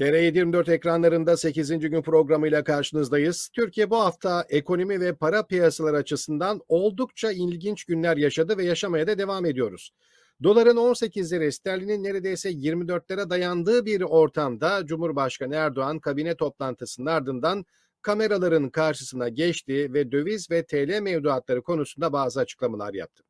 TR724 ekranlarında 8. gün programıyla karşınızdayız. Türkiye bu hafta ekonomi ve para piyasaları açısından oldukça ilginç günler yaşadı ve yaşamaya da devam ediyoruz. Doların 18'lere, sterlinin neredeyse 24'lere dayandığı bir ortamda Cumhurbaşkanı Erdoğan kabine toplantısının ardından kameraların karşısına geçti ve döviz ve TL mevduatları konusunda bazı açıklamalar yaptı.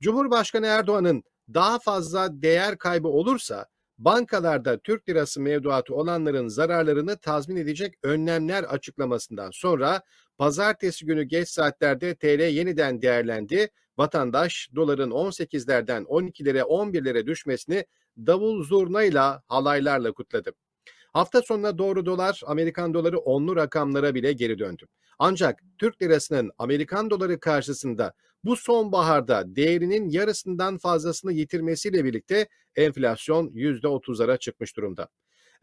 Cumhurbaşkanı Erdoğan'ın daha fazla değer kaybı olursa bankalarda Türk lirası mevduatı olanların zararlarını tazmin edecek önlemler açıklamasından sonra pazartesi günü geç saatlerde TL yeniden değerlendi. Vatandaş doların 18'lerden 12'lere 11'lere düşmesini davul zurnayla halaylarla kutladı. Hafta sonuna doğru dolar Amerikan doları onlu rakamlara bile geri döndü. Ancak Türk lirasının Amerikan doları karşısında bu sonbaharda değerinin yarısından fazlasını yitirmesiyle birlikte enflasyon %30'lara çıkmış durumda.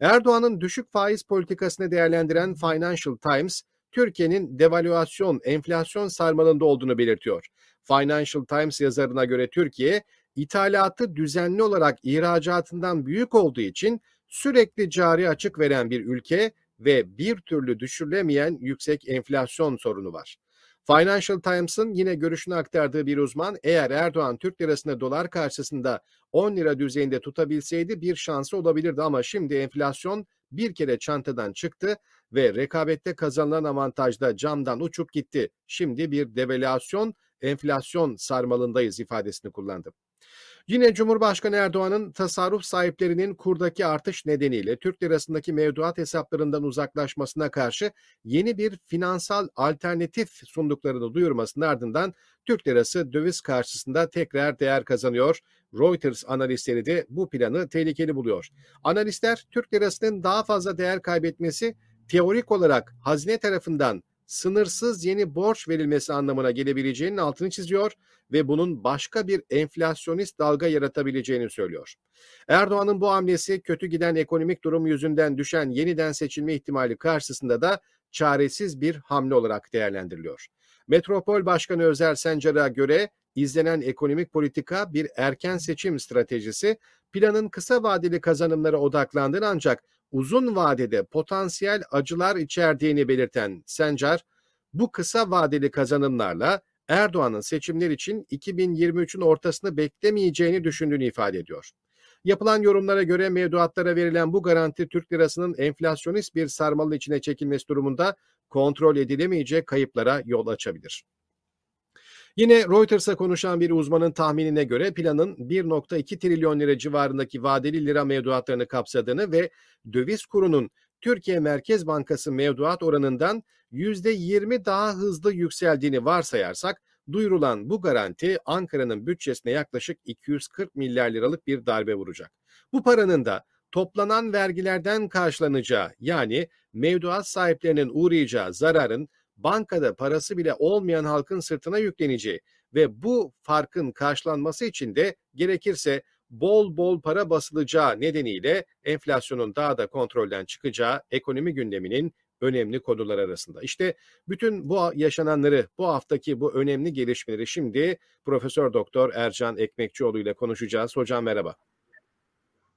Erdoğan'ın düşük faiz politikasını değerlendiren Financial Times, Türkiye'nin devalüasyon, enflasyon sarmalında olduğunu belirtiyor. Financial Times yazarına göre Türkiye, ithalatı düzenli olarak ihracatından büyük olduğu için sürekli cari açık veren bir ülke ve bir türlü düşürülemeyen yüksek enflasyon sorunu var. Financial Times'ın yine görüşünü aktardığı bir uzman eğer Erdoğan Türk lirasını dolar karşısında 10 lira düzeyinde tutabilseydi bir şansı olabilirdi ama şimdi enflasyon bir kere çantadan çıktı ve rekabette kazanılan avantajda camdan uçup gitti. Şimdi bir devalüasyon, enflasyon sarmalındayız ifadesini kullandı. Yine Cumhurbaşkanı Erdoğan'ın tasarruf sahiplerinin kurdaki artış nedeniyle Türk lirasındaki mevduat hesaplarından uzaklaşmasına karşı yeni bir finansal alternatif sunduklarını duyurmasının ardından Türk lirası döviz karşısında tekrar değer kazanıyor. Reuters analistleri de bu planı tehlikeli buluyor. Analistler Türk lirasının daha fazla değer kaybetmesi teorik olarak hazine tarafından sınırsız yeni borç verilmesi anlamına gelebileceğinin altını çiziyor ve bunun başka bir enflasyonist dalga yaratabileceğini söylüyor. Erdoğan'ın bu hamlesi kötü giden ekonomik durum yüzünden düşen yeniden seçilme ihtimali karşısında da çaresiz bir hamle olarak değerlendiriliyor. Metropol Başkanı Özer Sencar'a göre izlenen ekonomik politika bir erken seçim stratejisi, planın kısa vadeli kazanımlara odaklandığını ancak uzun vadede potansiyel acılar içerdiğini belirten Sencar, bu kısa vadeli kazanımlarla Erdoğan'ın seçimler için 2023'ün ortasını beklemeyeceğini düşündüğünü ifade ediyor. Yapılan yorumlara göre mevduatlara verilen bu garanti Türk lirasının enflasyonist bir sarmalın içine çekilmesi durumunda kontrol edilemeyecek kayıplara yol açabilir. Yine Reuters'a konuşan bir uzmanın tahminine göre planın 1.2 trilyon lira civarındaki vadeli lira mevduatlarını kapsadığını ve döviz kurunun Türkiye Merkez Bankası mevduat oranından %20 daha hızlı yükseldiğini varsayarsak duyurulan bu garanti Ankara'nın bütçesine yaklaşık 240 milyar liralık bir darbe vuracak. Bu paranın da toplanan vergilerden karşılanacağı yani mevduat sahiplerinin uğrayacağı zararın bankada parası bile olmayan halkın sırtına yükleneceği ve bu farkın karşılanması için de gerekirse bol bol para basılacağı nedeniyle enflasyonun daha da kontrolden çıkacağı ekonomi gündeminin önemli konular arasında. İşte bütün bu yaşananları, bu haftaki bu önemli gelişmeleri şimdi Profesör Doktor Ercan Ekmekçioğlu ile konuşacağız. Hocam merhaba.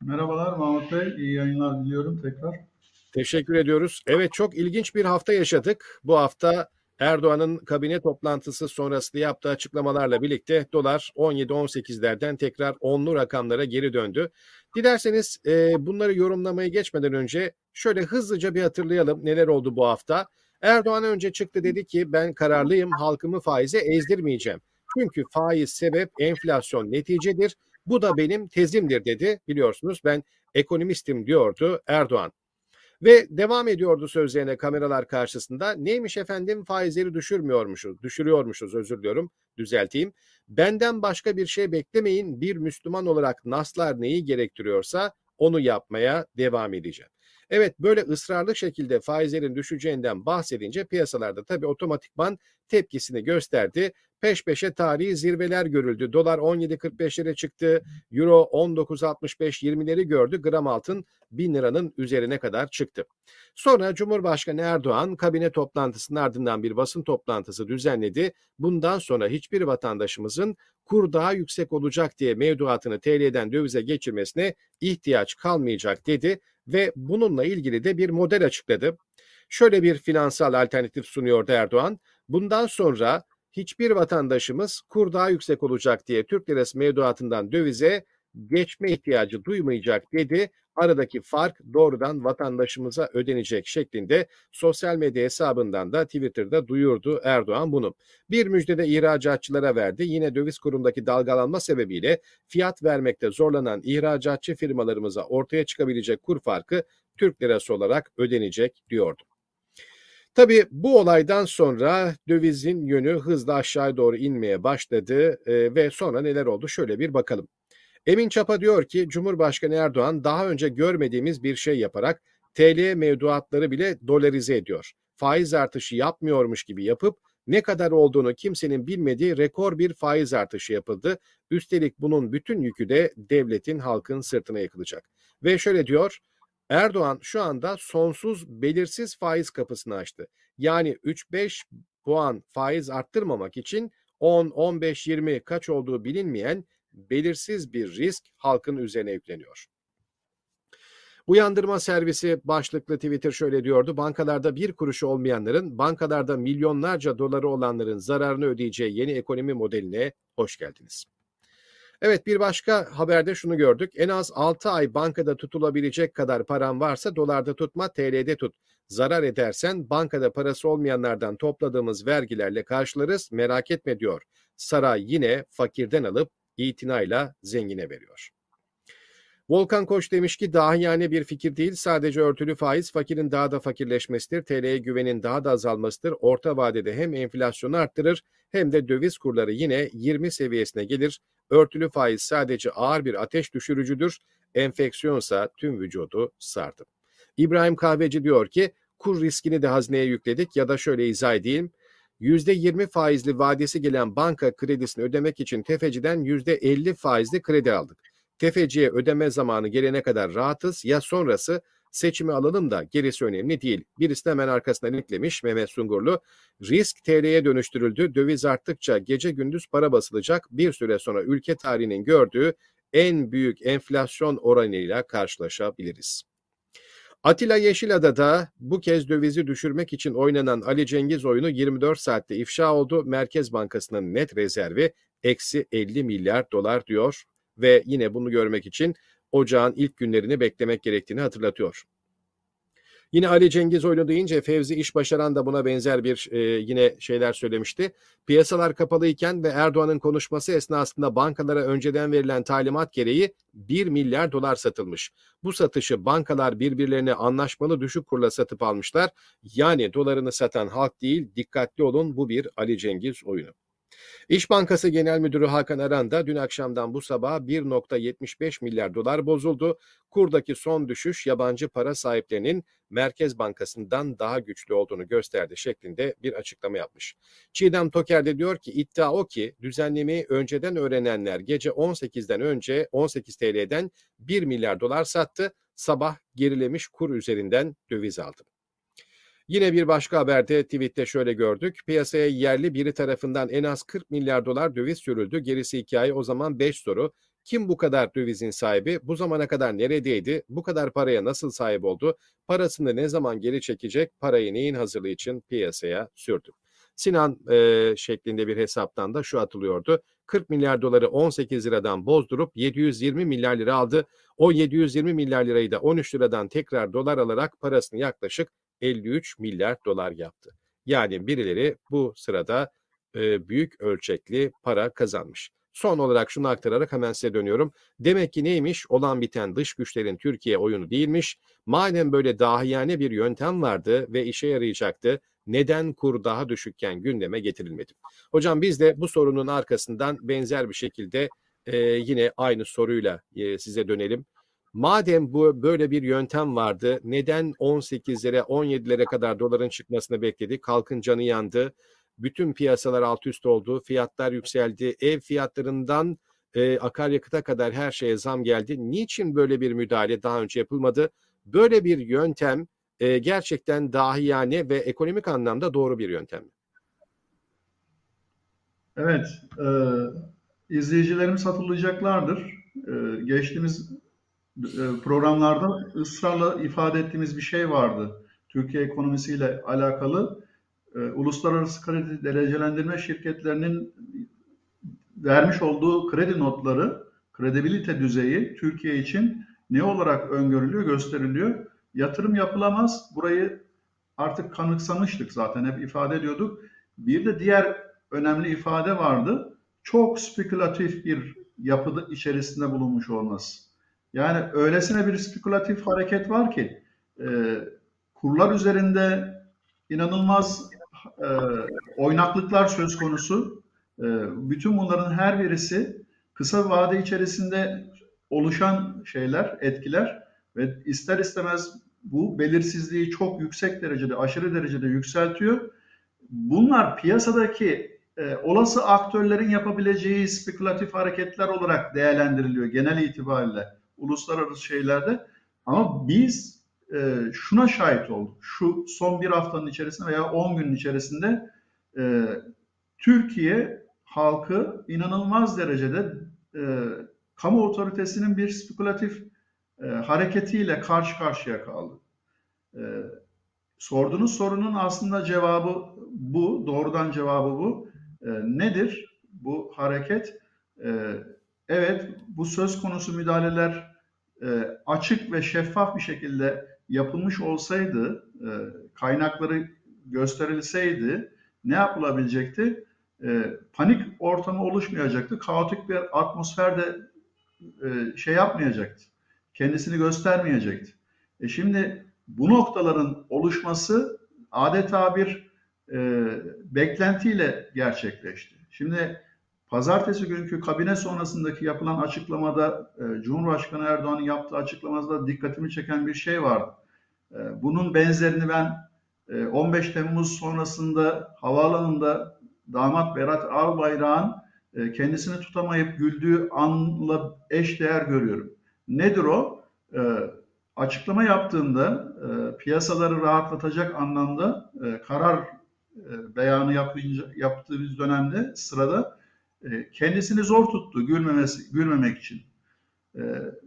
Merhabalar Mahmut Bey, iyi yayınlar diliyorum tekrar. Teşekkür ediyoruz. Evet çok ilginç bir hafta yaşadık. Bu hafta Erdoğan'ın kabine toplantısı sonrasında yaptığı açıklamalarla birlikte dolar 17-18'lerden tekrar onlu rakamlara geri döndü. Dilerseniz e, bunları yorumlamaya geçmeden önce şöyle hızlıca bir hatırlayalım neler oldu bu hafta. Erdoğan önce çıktı dedi ki ben kararlıyım halkımı faize ezdirmeyeceğim. Çünkü faiz sebep enflasyon neticedir. Bu da benim tezimdir dedi. Biliyorsunuz ben ekonomistim diyordu Erdoğan. Ve devam ediyordu sözlerine kameralar karşısında. Neymiş efendim faizleri düşürmüyormuşuz, düşürüyormuşuz özür diliyorum, düzelteyim. Benden başka bir şey beklemeyin. Bir Müslüman olarak naslar neyi gerektiriyorsa onu yapmaya devam edeceğim. Evet böyle ısrarlı şekilde faizlerin düşeceğinden bahsedince piyasalarda tabii otomatikman tepkisini gösterdi. Peş peşe tarihi zirveler görüldü. Dolar 17.45'lere çıktı. Euro 19.65-20'leri gördü. Gram altın 1000 liranın üzerine kadar çıktı. Sonra Cumhurbaşkanı Erdoğan kabine toplantısının ardından bir basın toplantısı düzenledi. Bundan sonra hiçbir vatandaşımızın kur daha yüksek olacak diye mevduatını TL'den dövize geçirmesine ihtiyaç kalmayacak dedi ve bununla ilgili de bir model açıkladı. Şöyle bir finansal alternatif sunuyordu Erdoğan. Bundan sonra hiçbir vatandaşımız kur daha yüksek olacak diye Türk lirası mevduatından dövize geçme ihtiyacı duymayacak dedi. Aradaki fark doğrudan vatandaşımıza ödenecek şeklinde sosyal medya hesabından da Twitter'da duyurdu Erdoğan bunu. Bir müjdede ihracatçılara verdi. Yine döviz kurundaki dalgalanma sebebiyle fiyat vermekte zorlanan ihracatçı firmalarımıza ortaya çıkabilecek kur farkı Türk lirası olarak ödenecek diyordu. Tabii bu olaydan sonra dövizin yönü hızla aşağı doğru inmeye başladı e, ve sonra neler oldu şöyle bir bakalım. Emin Çapa diyor ki Cumhurbaşkanı Erdoğan daha önce görmediğimiz bir şey yaparak TL mevduatları bile dolarize ediyor. Faiz artışı yapmıyormuş gibi yapıp ne kadar olduğunu kimsenin bilmediği rekor bir faiz artışı yapıldı. Üstelik bunun bütün yükü de devletin halkın sırtına yıkılacak. Ve şöyle diyor, Erdoğan şu anda sonsuz belirsiz faiz kapısını açtı. Yani 3-5 puan faiz arttırmamak için 10, 15, 20 kaç olduğu bilinmeyen belirsiz bir risk halkın üzerine yükleniyor. Uyandırma servisi başlıklı Twitter şöyle diyordu. Bankalarda bir kuruşu olmayanların, bankalarda milyonlarca doları olanların zararını ödeyeceği yeni ekonomi modeline hoş geldiniz. Evet bir başka haberde şunu gördük. En az 6 ay bankada tutulabilecek kadar paran varsa dolarda tutma, TL'de tut. Zarar edersen bankada parası olmayanlardan topladığımız vergilerle karşılarız merak etme diyor. Saray yine fakirden alıp itinayla zengine veriyor. Volkan Koç demiş ki dahiyane bir fikir değil sadece örtülü faiz fakirin daha da fakirleşmesidir. TL'ye güvenin daha da azalmasıdır. Orta vadede hem enflasyonu arttırır hem de döviz kurları yine 20 seviyesine gelir. Örtülü faiz sadece ağır bir ateş düşürücüdür. Enfeksiyonsa tüm vücudu sardı. İbrahim Kahveci diyor ki kur riskini de hazneye yükledik ya da şöyle izah edeyim. %20 faizli vadesi gelen banka kredisini ödemek için tefeciden %50 faizli kredi aldık. Tefeciye ödeme zamanı gelene kadar rahatız ya sonrası seçimi alalım da gerisi önemli değil. Birisi de hemen arkasından eklemiş Mehmet Sungurlu. Risk TL'ye dönüştürüldü. Döviz arttıkça gece gündüz para basılacak. Bir süre sonra ülke tarihinin gördüğü en büyük enflasyon oranıyla karşılaşabiliriz. Atilla Yeşilada'da bu kez dövizi düşürmek için oynanan Ali Cengiz oyunu 24 saatte ifşa oldu. Merkez Bankası'nın net rezervi eksi 50 milyar dolar diyor ve yine bunu görmek için ocağın ilk günlerini beklemek gerektiğini hatırlatıyor. Yine Ali Cengiz oyunu deyince Fevzi İş Başaran da buna benzer bir e, yine şeyler söylemişti. Piyasalar kapalıyken ve Erdoğan'ın konuşması esnasında bankalara önceden verilen talimat gereği 1 milyar dolar satılmış. Bu satışı bankalar birbirlerine anlaşmalı düşük kurla satıp almışlar. Yani dolarını satan halk değil dikkatli olun bu bir Ali Cengiz oyunu. İş Bankası Genel Müdürü Hakan Aran da dün akşamdan bu sabah 1.75 milyar dolar bozuldu. Kurdaki son düşüş yabancı para sahiplerinin Merkez Bankası'ndan daha güçlü olduğunu gösterdi şeklinde bir açıklama yapmış. Çiğdem Toker de diyor ki iddia o ki düzenlemeyi önceden öğrenenler gece 18'den önce 18 TL'den 1 milyar dolar sattı. Sabah gerilemiş kur üzerinden döviz aldı. Yine bir başka haberde tweette şöyle gördük. Piyasaya yerli biri tarafından en az 40 milyar dolar döviz sürüldü. Gerisi hikaye o zaman 5 soru. Kim bu kadar dövizin sahibi? Bu zamana kadar neredeydi? Bu kadar paraya nasıl sahip oldu? Parasını ne zaman geri çekecek? Parayı neyin hazırlığı için piyasaya sürdü? Sinan e, şeklinde bir hesaptan da şu atılıyordu. 40 milyar doları 18 liradan bozdurup 720 milyar lira aldı. O 720 milyar lirayı da 13 liradan tekrar dolar alarak parasını yaklaşık 53 milyar dolar yaptı. Yani birileri bu sırada e, büyük ölçekli para kazanmış. Son olarak şunu aktararak hemen size dönüyorum. Demek ki neymiş? Olan biten dış güçlerin Türkiye oyunu değilmiş. Madem böyle dahiyane bir yöntem vardı ve işe yarayacaktı, neden kur daha düşükken gündeme getirilmedi? Hocam biz de bu sorunun arkasından benzer bir şekilde e, yine aynı soruyla e, size dönelim. Madem bu böyle bir yöntem vardı, neden 18'lere 17'lere kadar doların çıkmasını bekledi? Kalkın canı yandı. Bütün piyasalar alt üst oldu. Fiyatlar yükseldi. Ev fiyatlarından e, akaryakıta kadar her şeye zam geldi. Niçin böyle bir müdahale daha önce yapılmadı? Böyle bir yöntem e, gerçekten dahiyane ve ekonomik anlamda doğru bir yöntem? Evet, e, izleyicilerimiz hatırlayacaklardır. E, geçtiğimiz programlarda ısrarla ifade ettiğimiz bir şey vardı. Türkiye ekonomisiyle alakalı e, uluslararası kredi derecelendirme şirketlerinin vermiş olduğu kredi notları, kredibilite düzeyi Türkiye için ne olarak öngörülüyor, gösteriliyor. Yatırım yapılamaz. Burayı artık kanıksamıştık zaten hep ifade ediyorduk. Bir de diğer önemli ifade vardı. Çok spekülatif bir yapıda içerisinde bulunmuş olması. Yani öylesine bir spekülatif hareket var ki e, kurlar üzerinde inanılmaz e, oynaklıklar söz konusu. E, bütün bunların her birisi kısa vade içerisinde oluşan şeyler, etkiler ve ister istemez bu belirsizliği çok yüksek derecede, aşırı derecede yükseltiyor. Bunlar piyasadaki e, olası aktörlerin yapabileceği spekülatif hareketler olarak değerlendiriliyor genel itibariyle uluslararası şeylerde. Ama biz e, şuna şahit olduk. Şu son bir haftanın içerisinde veya 10 günün içerisinde e, Türkiye halkı inanılmaz derecede e, kamu otoritesinin bir spekülatif e, hareketiyle karşı karşıya kaldı. E, sorduğunuz sorunun aslında cevabı bu, doğrudan cevabı bu. E, nedir bu hareket? E, evet, bu söz konusu müdahaleler açık ve şeffaf bir şekilde yapılmış olsaydı, e, kaynakları gösterilseydi ne yapılabilecekti? E, panik ortamı oluşmayacaktı, kaotik bir atmosferde e, şey yapmayacaktı, kendisini göstermeyecekti. E şimdi bu noktaların oluşması adeta bir e, beklentiyle gerçekleşti. Şimdi pazartesi günkü kabine sonrasındaki yapılan açıklamada e, Cumhurbaşkanı Erdoğan'ın yaptığı açıklamada dikkatimi çeken bir şey vardı. E, bunun benzerini ben e, 15 Temmuz sonrasında havaalanında damat Berat Albayrak'ın e, kendisini tutamayıp güldüğü anla eş değer görüyorum. Nedir o? E, açıklama yaptığında e, piyasaları rahatlatacak anlamda e, karar e, beyanı yapınca, yaptığı dönemde sırada e, kendisini zor tuttu gülmemesi, gülmemek için. E,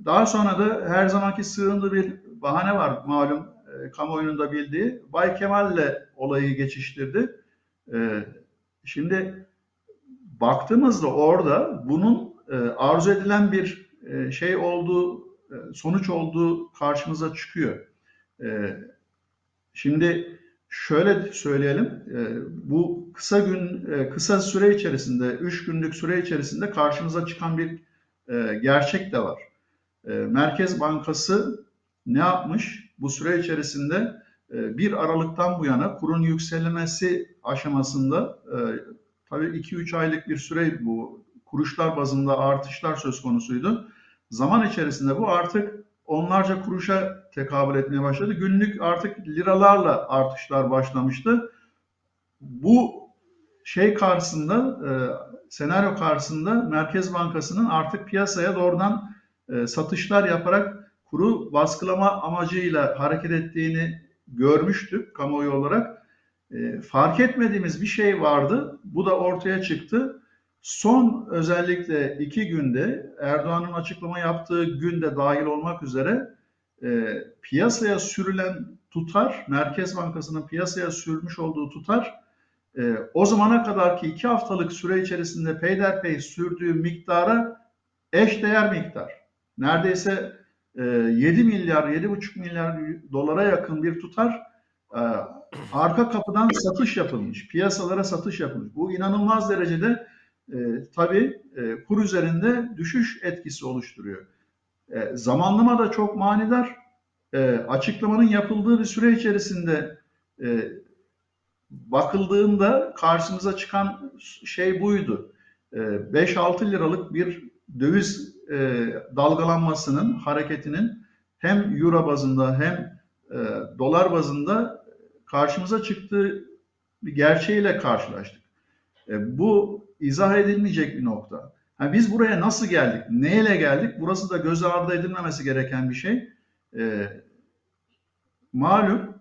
daha sonra da her zamanki sığındığı bir bahane var malum e, kamuoyunun da bildiği. Bay Kemal'le olayı geçiştirdi. E, şimdi baktığımızda orada bunun arzu edilen bir şey olduğu, sonuç olduğu karşımıza çıkıyor. E, şimdi şöyle söyleyelim, e, bu kısa gün, e, kısa süre içerisinde, üç günlük süre içerisinde karşımıza çıkan bir e, gerçek de var. Merkez Bankası ne yapmış? Bu süre içerisinde e, 1 Aralık'tan bu yana kurun yükselmesi aşamasında Tabii 2-3 aylık bir süre bu kuruşlar bazında artışlar söz konusuydu. Zaman içerisinde bu artık onlarca kuruşa tekabül etmeye başladı. Günlük artık liralarla artışlar başlamıştı. Bu şey karşısında, e, senaryo karşısında Merkez Bankası'nın artık piyasaya doğrudan e, satışlar yaparak kuru baskılama amacıyla hareket ettiğini görmüştük kamuoyu olarak. E, fark etmediğimiz bir şey vardı. Bu da ortaya çıktı. Son özellikle iki günde Erdoğan'ın açıklama yaptığı günde dahil olmak üzere e, piyasaya sürülen tutar, Merkez Bankası'nın piyasaya sürmüş olduğu tutar e, o zamana kadar ki iki haftalık süre içerisinde peyderpey sürdüğü miktara eş değer miktar. Neredeyse e, 7 milyar, 7,5 milyar dolara yakın bir tutar e, arka kapıdan satış yapılmış, piyasalara satış yapılmış. Bu inanılmaz derecede e, tabii e, kur üzerinde düşüş etkisi oluşturuyor. E, zamanlama da çok manidar. E, açıklamanın yapıldığı bir süre içerisinde e, bakıldığında karşımıza çıkan şey buydu. E, 5-6 liralık bir döviz e, dalgalanmasının, hareketinin hem euro bazında hem e, dolar bazında karşımıza çıktığı bir gerçeğiyle karşılaştık. E, bu izah edilmeyecek bir nokta. Yani biz buraya nasıl geldik? Neyle geldik? Burası da göz ardı edilmemesi gereken bir şey. E, malum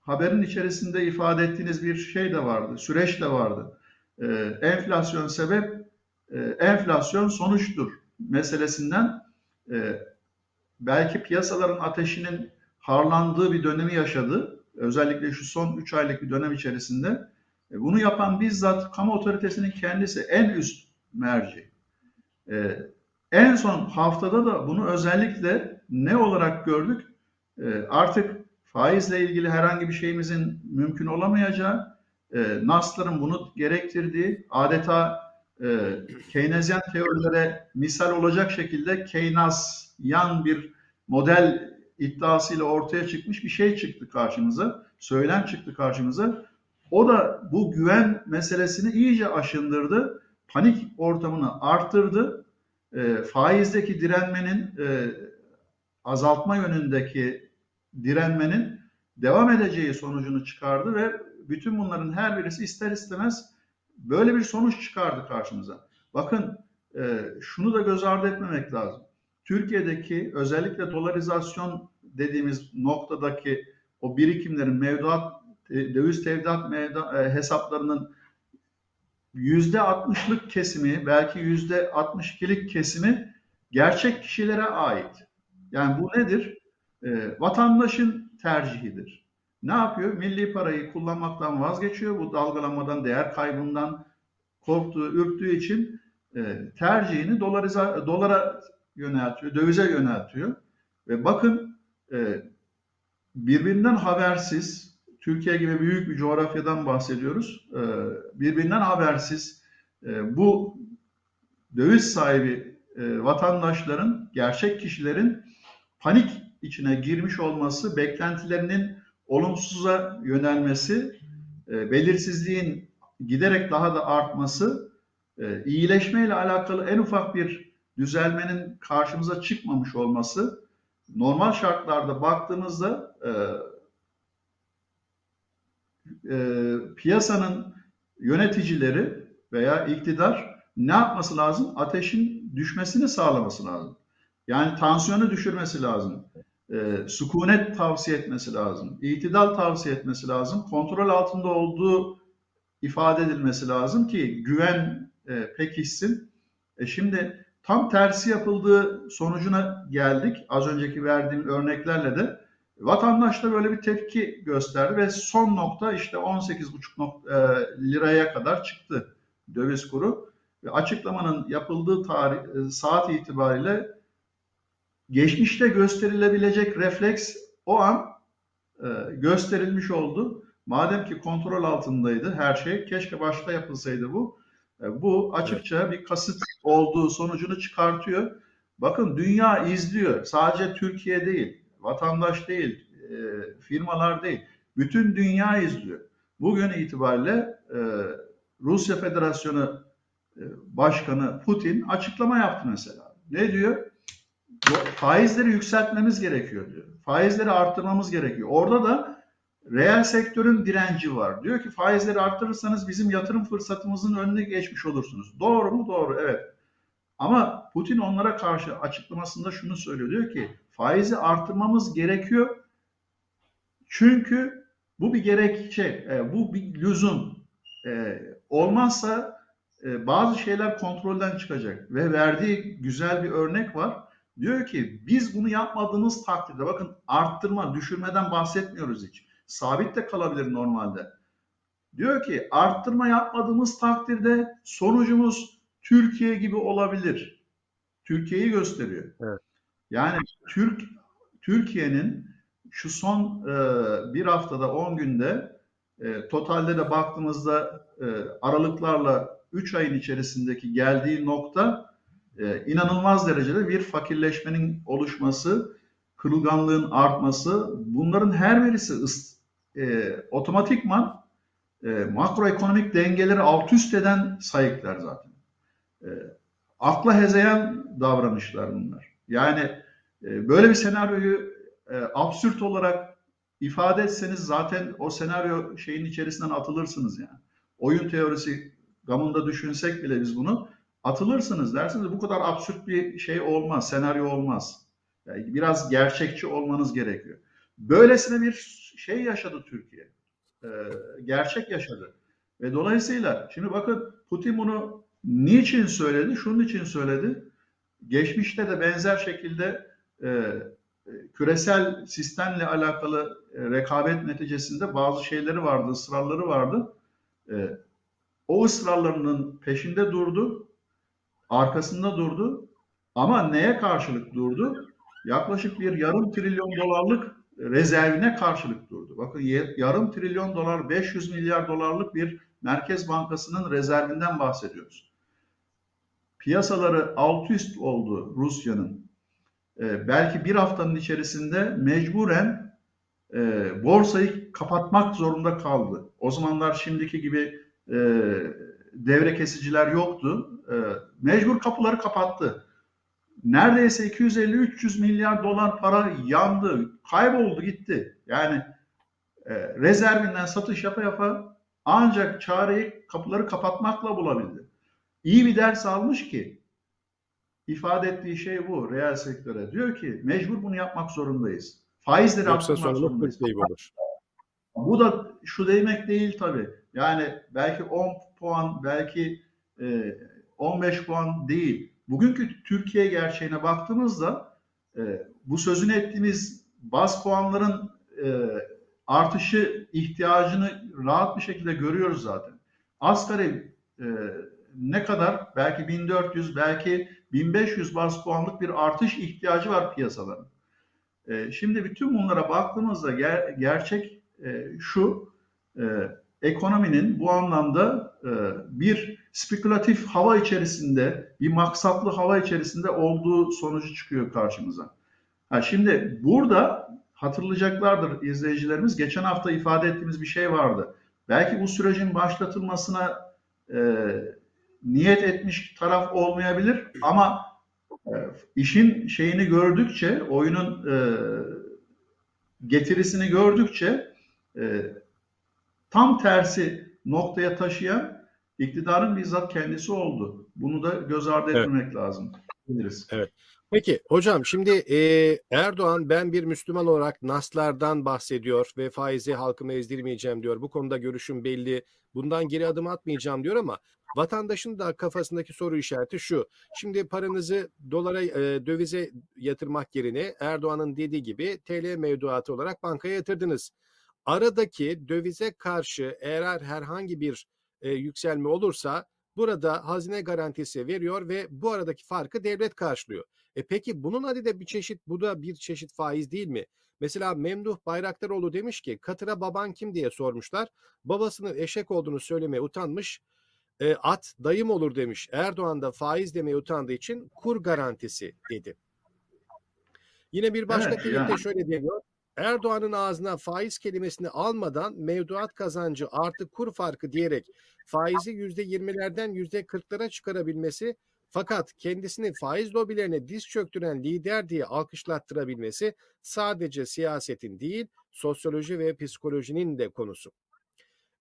haberin içerisinde ifade ettiğiniz bir şey de vardı, süreç de vardı. E, enflasyon sebep, e, enflasyon sonuçtur meselesinden e, belki piyasaların ateşinin harlandığı bir dönemi yaşadı. Özellikle şu son 3 aylık bir dönem içerisinde. E, bunu yapan bizzat kamu otoritesinin kendisi en üst merci. Ee, en son haftada da bunu özellikle ne olarak gördük? Ee, artık faizle ilgili herhangi bir şeyimizin mümkün olamayacağı, e, NAS'ların bunu gerektirdiği, adeta e, Keynesyen teorilere misal olacak şekilde Keynesyen bir model iddiasıyla ortaya çıkmış bir şey çıktı karşımıza, söylem çıktı karşımıza. O da bu güven meselesini iyice aşındırdı, panik ortamını arttırdı, e, faizdeki direnmenin e, azaltma yönündeki direnmenin devam edeceği sonucunu çıkardı ve bütün bunların her birisi ister istemez böyle bir sonuç çıkardı karşımıza. Bakın e, şunu da göz ardı etmemek lazım. Türkiye'deki özellikle dolarizasyon dediğimiz noktadaki o birikimlerin mevduat, döviz tevdiat mevduat, e, hesaplarının yüzde 60'lık kesimi, belki yüzde 62'lik kesimi gerçek kişilere ait. Yani bu nedir? E, vatandaşın tercihidir. Ne yapıyor? Milli parayı kullanmaktan vazgeçiyor. Bu dalgalanmadan, değer kaybından korktuğu, ürktüğü için e, tercihini dolariza, dolara yöneltiyor, dövize yöneltiyor. Ve bakın e, birbirinden habersiz, Türkiye gibi büyük bir coğrafyadan bahsediyoruz. E, birbirinden habersiz e, bu döviz sahibi e, vatandaşların, gerçek kişilerin panik içine girmiş olması, beklentilerinin olumsuza yönelmesi, e, belirsizliğin giderek daha da artması, iyileşmeyle alakalı en ufak bir düzelmenin karşımıza çıkmamış olması, normal şartlarda baktığımızda e, piyasanın yöneticileri veya iktidar ne yapması lazım? Ateşin düşmesini sağlaması lazım. Yani tansiyonu düşürmesi lazım e, sükunet tavsiye etmesi lazım. İtidal tavsiye etmesi lazım. Kontrol altında olduğu ifade edilmesi lazım ki güven e, pekişsin. E şimdi tam tersi yapıldığı sonucuna geldik. Az önceki verdiğim örneklerle de vatandaş da böyle bir tepki gösterdi ve son nokta işte 18,5 e, liraya kadar çıktı döviz kuru. Ve açıklamanın yapıldığı tarih, e, saat itibariyle geçmişte gösterilebilecek refleks o an e, gösterilmiş oldu. Madem ki kontrol altındaydı her şey, keşke başta yapılsaydı bu. Bu açıkça bir kasıt olduğu sonucunu çıkartıyor. Bakın dünya izliyor. Sadece Türkiye değil, vatandaş değil, e, firmalar değil. Bütün dünya izliyor. Bugün itibariyle e, Rusya Federasyonu e, Başkanı Putin açıklama yaptı mesela. Ne diyor? faizleri yükseltmemiz gerekiyor diyor. Faizleri arttırmamız gerekiyor. Orada da reel sektörün direnci var. Diyor ki faizleri arttırırsanız bizim yatırım fırsatımızın önüne geçmiş olursunuz. Doğru mu? Doğru. Evet. Ama Putin onlara karşı açıklamasında şunu söylüyor. Diyor ki faizi arttırmamız gerekiyor. Çünkü bu bir gerekçe, e, bu bir lüzum. E, olmazsa e, bazı şeyler kontrolden çıkacak. Ve verdiği güzel bir örnek var Diyor ki biz bunu yapmadığımız takdirde bakın arttırma, düşürmeden bahsetmiyoruz hiç. Sabit de kalabilir normalde. Diyor ki arttırma yapmadığımız takdirde sonucumuz Türkiye gibi olabilir. Türkiye'yi gösteriyor. Evet. Yani Türk Türkiye'nin şu son e, bir haftada 10 günde e, totalde de baktığımızda e, aralıklarla 3 ayın içerisindeki geldiği nokta e, inanılmaz derecede bir fakirleşmenin oluşması, kırılganlığın artması bunların her birisi e, otomatikman e, makroekonomik dengeleri alt üst eden sayıklar zaten. E, akla hezeyan davranışlar bunlar. Yani e, böyle bir senaryoyu e, absürt olarak ifade etseniz zaten o senaryo şeyin içerisinden atılırsınız yani. Oyun teorisi gamında düşünsek bile biz bunu atılırsınız dersiniz bu kadar absürt bir şey olmaz, senaryo olmaz. Yani biraz gerçekçi olmanız gerekiyor. Böylesine bir şey yaşadı Türkiye. Ee, gerçek yaşadı. Ve dolayısıyla şimdi bakın Putin bunu niçin söyledi? Şunun için söyledi. Geçmişte de benzer şekilde e, küresel sistemle alakalı e, rekabet neticesinde bazı şeyleri vardı, ısrarları vardı. E, o ısrarlarının peşinde durdu, arkasında durdu ama neye karşılık durdu? Yaklaşık bir yarım trilyon dolarlık rezervine karşılık durdu. Bakın yarım trilyon dolar, 500 milyar dolarlık bir Merkez Bankası'nın rezervinden bahsediyoruz. Piyasaları alt üst oldu Rusya'nın. Ee, belki bir haftanın içerisinde mecburen e, borsayı kapatmak zorunda kaldı. O zamanlar şimdiki gibi e, devre kesiciler yoktu. E, mecbur kapıları kapattı. Neredeyse 250-300 milyar dolar para yandı, kayboldu gitti. Yani e, rezervinden satış yapa yapa ancak çareyi kapıları kapatmakla bulabildi. İyi bir ders almış ki ifade ettiği şey bu reel sektöre. Diyor ki mecbur bunu yapmak zorundayız. Faizleri Yoksa sonunda şey olur. Bu da şu demek değil tabii. Yani belki 10 puan, belki e, 15 puan değil. Bugünkü Türkiye gerçeğine baktığımızda e, bu sözünü ettiğimiz baz puanların e, artışı ihtiyacını rahat bir şekilde görüyoruz zaten. Asgari e, ne kadar? Belki 1400, belki 1500 baz puanlık bir artış ihtiyacı var piyasaların. E, şimdi bütün bunlara baktığımızda ger gerçek e, şu, e, ekonominin bu anlamda e, bir spekülatif hava içerisinde, bir maksatlı hava içerisinde olduğu sonucu çıkıyor karşımıza. Ha, şimdi burada hatırlayacaklardır izleyicilerimiz. Geçen hafta ifade ettiğimiz bir şey vardı. Belki bu sürecin başlatılmasına e, niyet etmiş taraf olmayabilir ama e, işin şeyini gördükçe, oyunun e, getirisini gördükçe e, tam tersi noktaya taşıyan iktidarın bizzat kendisi oldu. Bunu da göz ardı etmemek evet. lazım. Biliriz. Evet. Peki hocam şimdi e, Erdoğan ben bir Müslüman olarak naslardan bahsediyor ve faizi halkımı ezdirmeyeceğim diyor. Bu konuda görüşüm belli. Bundan geri adım atmayacağım diyor ama vatandaşın da kafasındaki soru işareti şu. Şimdi paranızı dolara e, dövize yatırmak yerine Erdoğan'ın dediği gibi TL mevduatı olarak bankaya yatırdınız. Aradaki dövize karşı eğer herhangi bir e, yükselme olursa burada hazine garantisi veriyor ve bu aradaki farkı devlet karşılıyor. E peki bunun adı da bir çeşit bu da bir çeşit faiz değil mi? Mesela Memduh Bayraktaroğlu demiş ki Katıra baban kim diye sormuşlar. Babasının eşek olduğunu söylemeye utanmış. E, at dayım olur demiş. Erdoğan da faiz demeye utandığı için kur garantisi dedi. Yine bir başka evet, tweette yani. şöyle diyor. Erdoğan'ın ağzına faiz kelimesini almadan mevduat kazancı artı kur farkı diyerek faizi yüzde yirmilerden yüzde kırklara çıkarabilmesi fakat kendisini faiz lobilerine diz çöktüren lider diye alkışlattırabilmesi sadece siyasetin değil sosyoloji ve psikolojinin de konusu.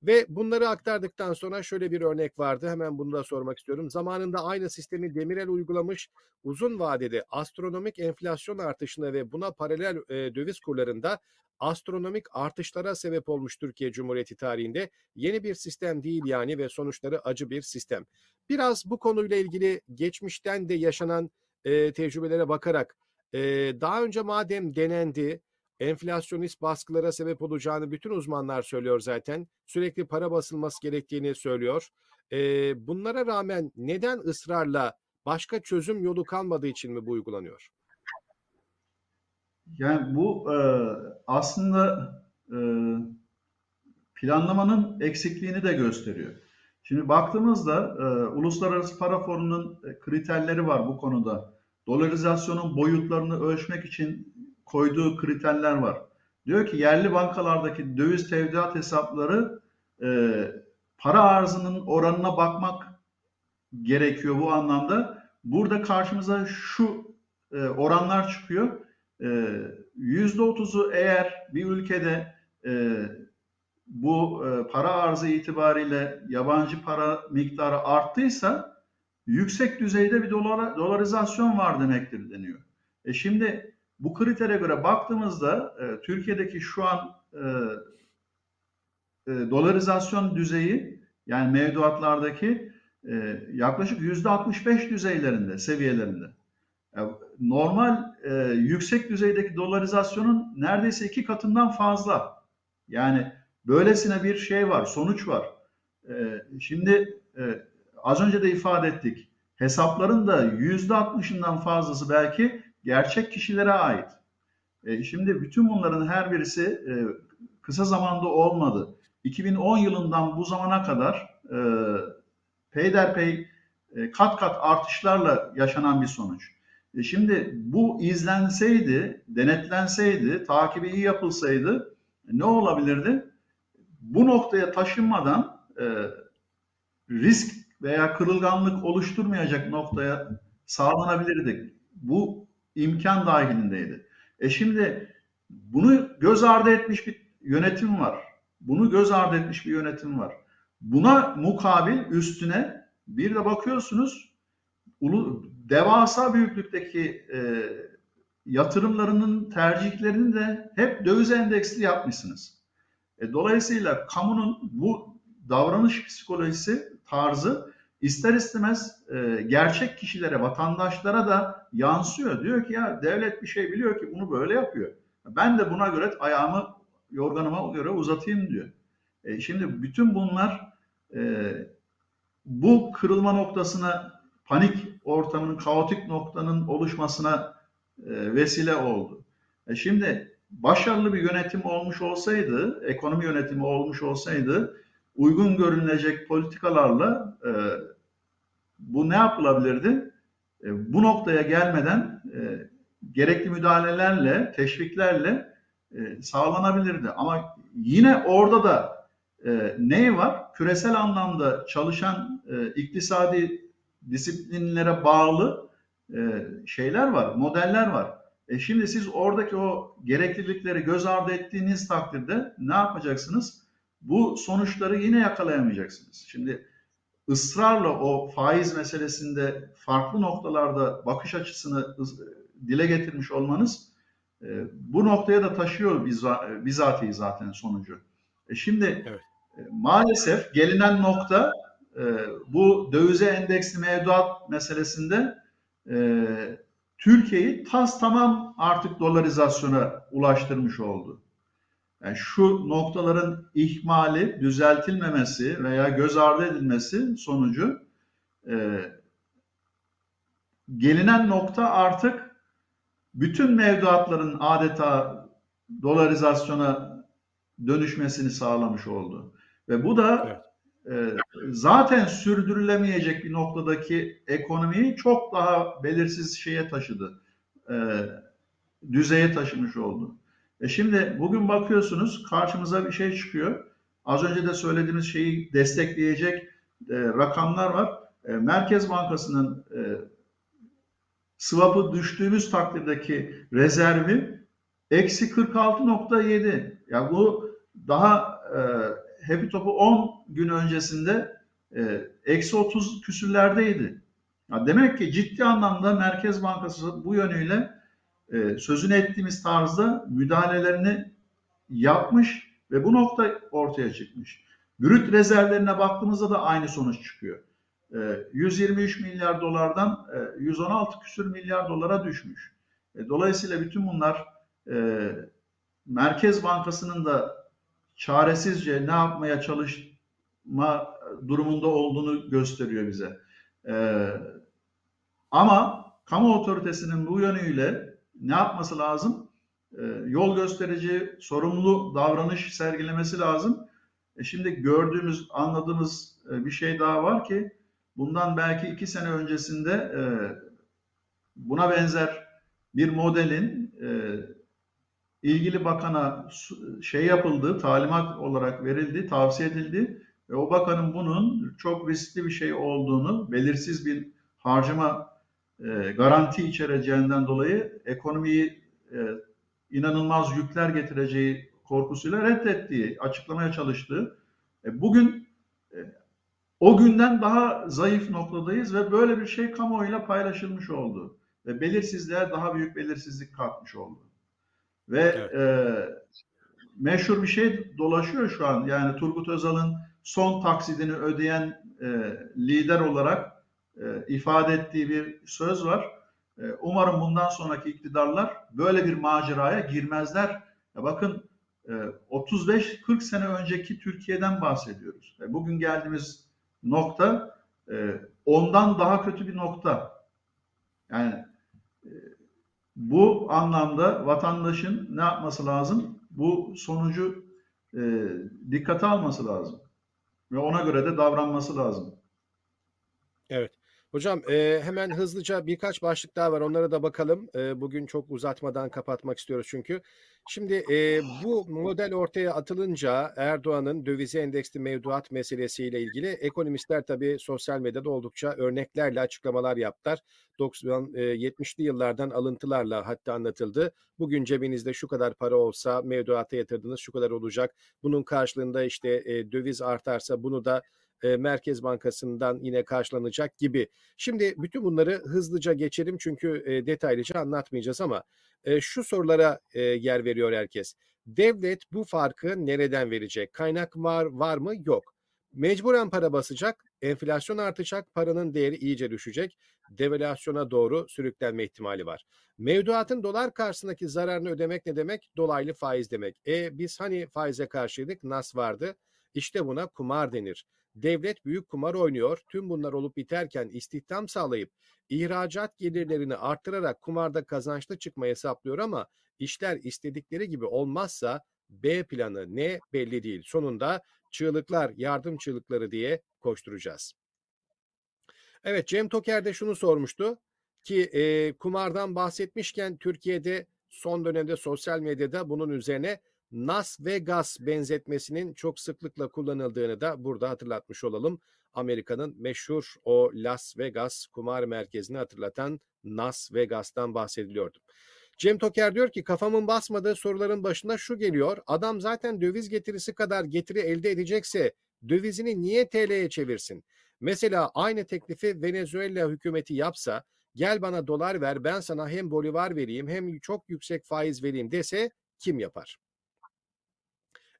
Ve bunları aktardıktan sonra şöyle bir örnek vardı. Hemen bunu da sormak istiyorum. Zamanında aynı sistemi Demirel uygulamış. Uzun vadede astronomik enflasyon artışına ve buna paralel e, döviz kurlarında astronomik artışlara sebep olmuş Türkiye Cumhuriyeti tarihinde. Yeni bir sistem değil yani ve sonuçları acı bir sistem. Biraz bu konuyla ilgili geçmişten de yaşanan e, tecrübelere bakarak e, daha önce madem denendi, enflasyonist baskılara sebep olacağını bütün uzmanlar söylüyor zaten. Sürekli para basılması gerektiğini söylüyor. E, bunlara rağmen neden ısrarla başka çözüm yolu kalmadığı için mi bu uygulanıyor? Yani bu e, aslında e, planlamanın eksikliğini de gösteriyor. Şimdi baktığımızda e, Uluslararası Para Fonu'nun kriterleri var bu konuda. Dolarizasyonun boyutlarını ölçmek için koyduğu kriterler var. Diyor ki yerli bankalardaki döviz tevdiat hesapları e, para arzının oranına bakmak gerekiyor bu anlamda. Burada karşımıza şu e, oranlar çıkıyor. Yüzde otuzu eğer bir ülkede e, bu e, para arzı itibariyle yabancı para miktarı arttıysa yüksek düzeyde bir dolar, dolarizasyon var demektir deniyor. E şimdi bu kritere göre baktığımızda e, Türkiye'deki şu an e, e, dolarizasyon düzeyi yani mevduatlardaki e, yaklaşık yüzde 65 düzeylerinde, seviyelerinde. normal e, yüksek düzeydeki dolarizasyonun neredeyse iki katından fazla. Yani böylesine bir şey var, sonuç var. E, şimdi e, az önce de ifade ettik. Hesapların da yüzde altmışından fazlası belki gerçek kişilere ait. E, şimdi bütün bunların her birisi e, kısa zamanda olmadı. 2010 yılından bu zamana kadar e, peyderpey e, kat kat artışlarla yaşanan bir sonuç. E, şimdi bu izlenseydi, denetlenseydi, takibi iyi yapılsaydı ne olabilirdi? Bu noktaya taşınmadan e, risk veya kırılganlık oluşturmayacak noktaya sağlanabilirdi. Bu imkan dahilindeydi. E şimdi bunu göz ardı etmiş bir yönetim var. Bunu göz ardı etmiş bir yönetim var. Buna mukabil üstüne bir de bakıyorsunuz ulu, devasa büyüklükteki e, yatırımlarının tercihlerini de hep döviz endeksli yapmışsınız. E, dolayısıyla kamunun bu davranış psikolojisi tarzı ister istemez e, gerçek kişilere, vatandaşlara da yansıyor. Diyor ki ya devlet bir şey biliyor ki bunu böyle yapıyor. Ben de buna göre ayağımı yorganıma göre uzatayım diyor. E, şimdi bütün bunlar e, bu kırılma noktasına panik ortamının, kaotik noktanın oluşmasına e, vesile oldu. E şimdi başarılı bir yönetim olmuş olsaydı, ekonomi yönetimi olmuş olsaydı uygun görünecek politikalarla e, bu ne yapılabilirdi? E, bu noktaya gelmeden e, gerekli müdahalelerle, teşviklerle e, sağlanabilirdi. Ama yine orada da e, ne var? Küresel anlamda çalışan e, iktisadi disiplinlere bağlı e, şeyler var, modeller var. E şimdi siz oradaki o gereklilikleri göz ardı ettiğiniz takdirde ne yapacaksınız? Bu sonuçları yine yakalayamayacaksınız. Şimdi ısrarla o faiz meselesinde farklı noktalarda bakış açısını dile getirmiş olmanız e, bu noktaya da taşıyor bizatihi zaten sonucu. E şimdi evet. e, maalesef gelinen nokta bu dövize endeksli mevduat meselesinde Türkiye'yi tas tamam artık dolarizasyona ulaştırmış oldu. Yani şu noktaların ihmali, düzeltilmemesi veya göz ardı edilmesi sonucu e, gelinen nokta artık bütün mevduatların adeta dolarizasyona dönüşmesini sağlamış oldu. Ve bu da ee, zaten sürdürülemeyecek bir noktadaki ekonomiyi çok daha belirsiz şeye taşıdı. E, düzeye taşımış oldu. E şimdi bugün bakıyorsunuz karşımıza bir şey çıkıyor. Az önce de söylediğimiz şeyi destekleyecek e, rakamlar var. E, Merkez Bankası'nın e, swap'ı düştüğümüz takdirdeki rezervi eksi 46.7. Ya bu daha e, Happy Top'u 10 gün öncesinde e, eksi 30 küsürlerdeydi. Ya demek ki ciddi anlamda Merkez Bankası bu yönüyle e, sözünü ettiğimiz tarzda müdahalelerini yapmış ve bu nokta ortaya çıkmış. Brüt rezervlerine baktığımızda da aynı sonuç çıkıyor. E, 123 milyar dolardan e, 116 küsür milyar dolara düşmüş. E, dolayısıyla bütün bunlar e, Merkez Bankası'nın da çaresizce ne yapmaya çalışma durumunda olduğunu gösteriyor bize. Ee, ama kamu otoritesinin bu yönüyle ne yapması lazım? Ee, yol gösterici, sorumlu davranış sergilemesi lazım. E şimdi gördüğümüz, anladığımız e, bir şey daha var ki bundan belki iki sene öncesinde e, buna benzer bir modelin e, ilgili bakana şey yapıldı, talimat olarak verildi, tavsiye edildi ve o bakanın bunun çok riskli bir şey olduğunu, belirsiz bir harcama e, garanti içereceğinden dolayı ekonomiyi e, inanılmaz yükler getireceği korkusuyla reddettiği, açıklamaya çalıştığı. E, bugün e, o günden daha zayıf noktadayız ve böyle bir şey kamuoyuyla paylaşılmış oldu. Ve belirsizliğe daha büyük belirsizlik katmış oldu. Ve evet. e, meşhur bir şey dolaşıyor şu an. Yani Turgut Özal'ın son taksidini ödeyen e, lider olarak ifade ettiği bir söz var. E, umarım bundan sonraki iktidarlar böyle bir maceraya girmezler. Ya bakın 35-40 sene önceki Türkiye'den bahsediyoruz. Bugün geldiğimiz nokta ondan daha kötü bir nokta. Yani bu anlamda vatandaşın ne yapması lazım? Bu sonucu dikkate alması lazım. Ve ona göre de davranması lazım. Evet. Hocam e, hemen hızlıca birkaç başlık daha var onlara da bakalım. E, bugün çok uzatmadan kapatmak istiyoruz çünkü. Şimdi e, bu model ortaya atılınca Erdoğan'ın dövize endeksli mevduat meselesiyle ilgili ekonomistler tabii sosyal medyada oldukça örneklerle açıklamalar yaptılar. 90 e, 70'li yıllardan alıntılarla hatta anlatıldı. Bugün cebinizde şu kadar para olsa mevduata yatırdınız şu kadar olacak. Bunun karşılığında işte e, döviz artarsa bunu da e, Merkez Bankası'ndan yine karşılanacak gibi. Şimdi bütün bunları hızlıca geçelim çünkü e, detaylıca anlatmayacağız ama e, şu sorulara yer veriyor herkes. Devlet bu farkı nereden verecek? Kaynak var, var mı? Yok. Mecburen para basacak, enflasyon artacak, paranın değeri iyice düşecek, devalüasyona doğru sürüklenme ihtimali var. Mevduatın dolar karşısındaki zararını ödemek ne demek? Dolaylı faiz demek. E biz hani faize karşıydık, nas vardı. İşte buna kumar denir. Devlet büyük kumar oynuyor. Tüm bunlar olup biterken istihdam sağlayıp ihracat gelirlerini arttırarak kumarda kazançlı çıkmayı hesaplıyor ama işler istedikleri gibi olmazsa B planı ne belli değil. Sonunda çığlıklar, yardım çığlıkları diye koşturacağız. Evet Cem Toker de şunu sormuştu ki e, kumardan bahsetmişken Türkiye'de son dönemde sosyal medyada bunun üzerine Nas Vegas benzetmesinin çok sıklıkla kullanıldığını da burada hatırlatmış olalım. Amerika'nın meşhur o Las Vegas kumar merkezini hatırlatan Nas Vegas'tan bahsediliyordu. Cem Toker diyor ki kafamın basmadığı soruların başına şu geliyor. Adam zaten döviz getirisi kadar getiri elde edecekse dövizini niye TL'ye çevirsin? Mesela aynı teklifi Venezuela hükümeti yapsa gel bana dolar ver ben sana hem bolivar vereyim hem çok yüksek faiz vereyim dese kim yapar?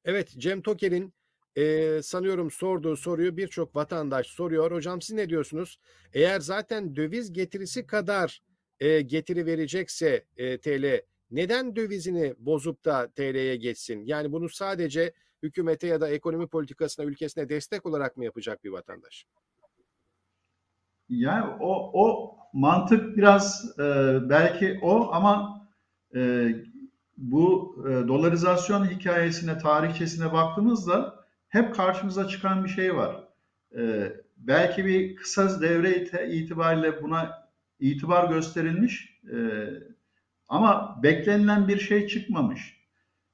Evet Cem Toker'in e, sanıyorum sorduğu soruyu birçok vatandaş soruyor. Hocam siz ne diyorsunuz? Eğer zaten döviz getirisi kadar e, getiri verecekse e, TL neden dövizini bozup da TL'ye geçsin? Yani bunu sadece hükümete ya da ekonomi politikasına ülkesine destek olarak mı yapacak bir vatandaş? Yani o, o mantık biraz e, belki o ama e, bu e, dolarizasyon hikayesine, tarihçesine baktığımızda hep karşımıza çıkan bir şey var. E, belki bir kısa devre itibariyle buna itibar gösterilmiş e, ama beklenilen bir şey çıkmamış.